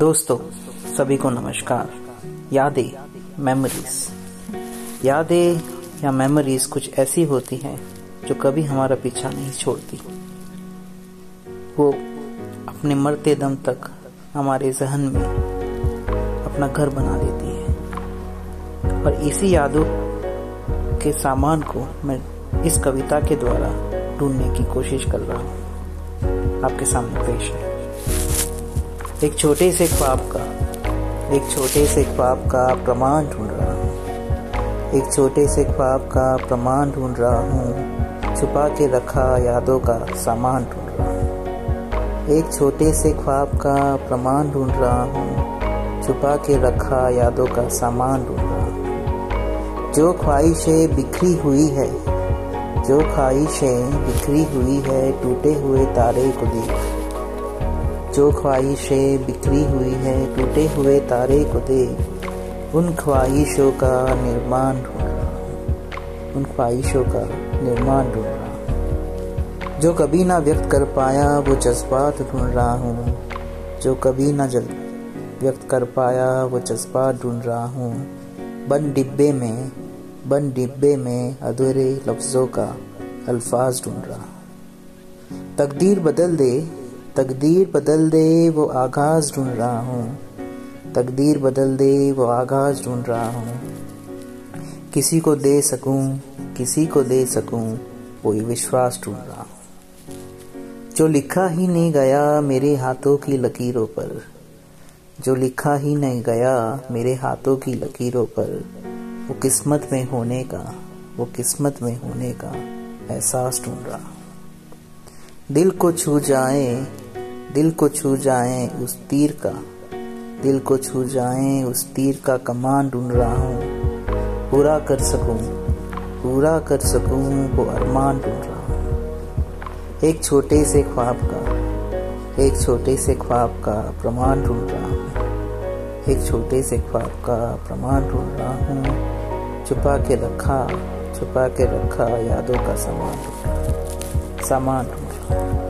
दोस्तों, सभी को नमस्कार। यादें मेमोरीज यादें या मेमोरीज कुछ ऐसी होती हैं जो कभी हमारा पीछा नहीं छोड़ती। वो अपने मरते दम तक हमारे जहन में अपना घर बना देती है। और इसी यादों के सामान को मैं इस कविता के द्वारा ढूँढने की कोशिश कर रहा हूँ। आपके सामने पेश है। एक छोटे से ख्वाब का, एक छोटे से ख्वाब का प्रमाण ढूंढ रहा हूँ। एक छोटे से ख्वाब का प्रमाण ढूंढ रहा हूँ, छुपा के रखा यादों का सामान ढूंढ रहा हूँ। एक छोटे से ख्वाब का प्रमाण ढूंढ रहा हूँ, छुपा के रखा यादों का सामान ढूंढ रहा हूँ। जो ख्वाहिशें बिखरी हुई है, जो ख्वाहिशें बिखरी हुई है, टूटे हुए तारे को देख। जो ख्वाहिशें बिखरी हुई है, टूटे हुए तारे को दे उन ख्वाहिशों का निर्माण ढूंढ रहा उन ख्वाहिशों का निर्माण ढूंढ रहा जो कभी ना व्यक्त कर पाया, वो जज्बात ढूंढ रहा हूँ। जो कभी ना जल व्यक्त कर पाया, वो जज्बात ढूंढ रहा हूँ। बन डिब्बे में, बन डिब्बे में अधूरे लफ्ज़ों का अल्फाज ढूंढ रहा तकदीर बदल दे तकदीर बदल दे, वो आगाज़ ढूंढ रहा हूँ। तकदीर बदल दे, वो आगाज़ ढूंढ रहा हूँ। किसी को दे सकूँ, किसी को दे सकूँ, कोई विश्वास ढूंढ रहा हूँ। जो लिखा ही नहीं गया मेरे हाथों की लकीरों पर, जो लिखा ही नहीं गया मेरे हाथों की लकीरों पर, वो किस्मत में होने का, वो किस्मत में होने का एहसास ढूंढ रहा दिल को छू जाए दिल को छू जाए उस तीर का। दिल को छू जाए उस तीर का कमान ढूंढ रहा हूँ। पूरा कर सकूँ, पूरा कर सकूँ वो अरमान ढूंढ रहा हूँ। एक छोटे से ख्वाब का, एक छोटे से ख्वाब का प्रमाण ढूंढ रहा हूँ। एक छोटे से ख्वाब का प्रमाण ढूंढ रहा हूँ। छुपा के रखा, छुपा के रखा यादों का सामान ढूंढ रहा सामान ढूंढ रहा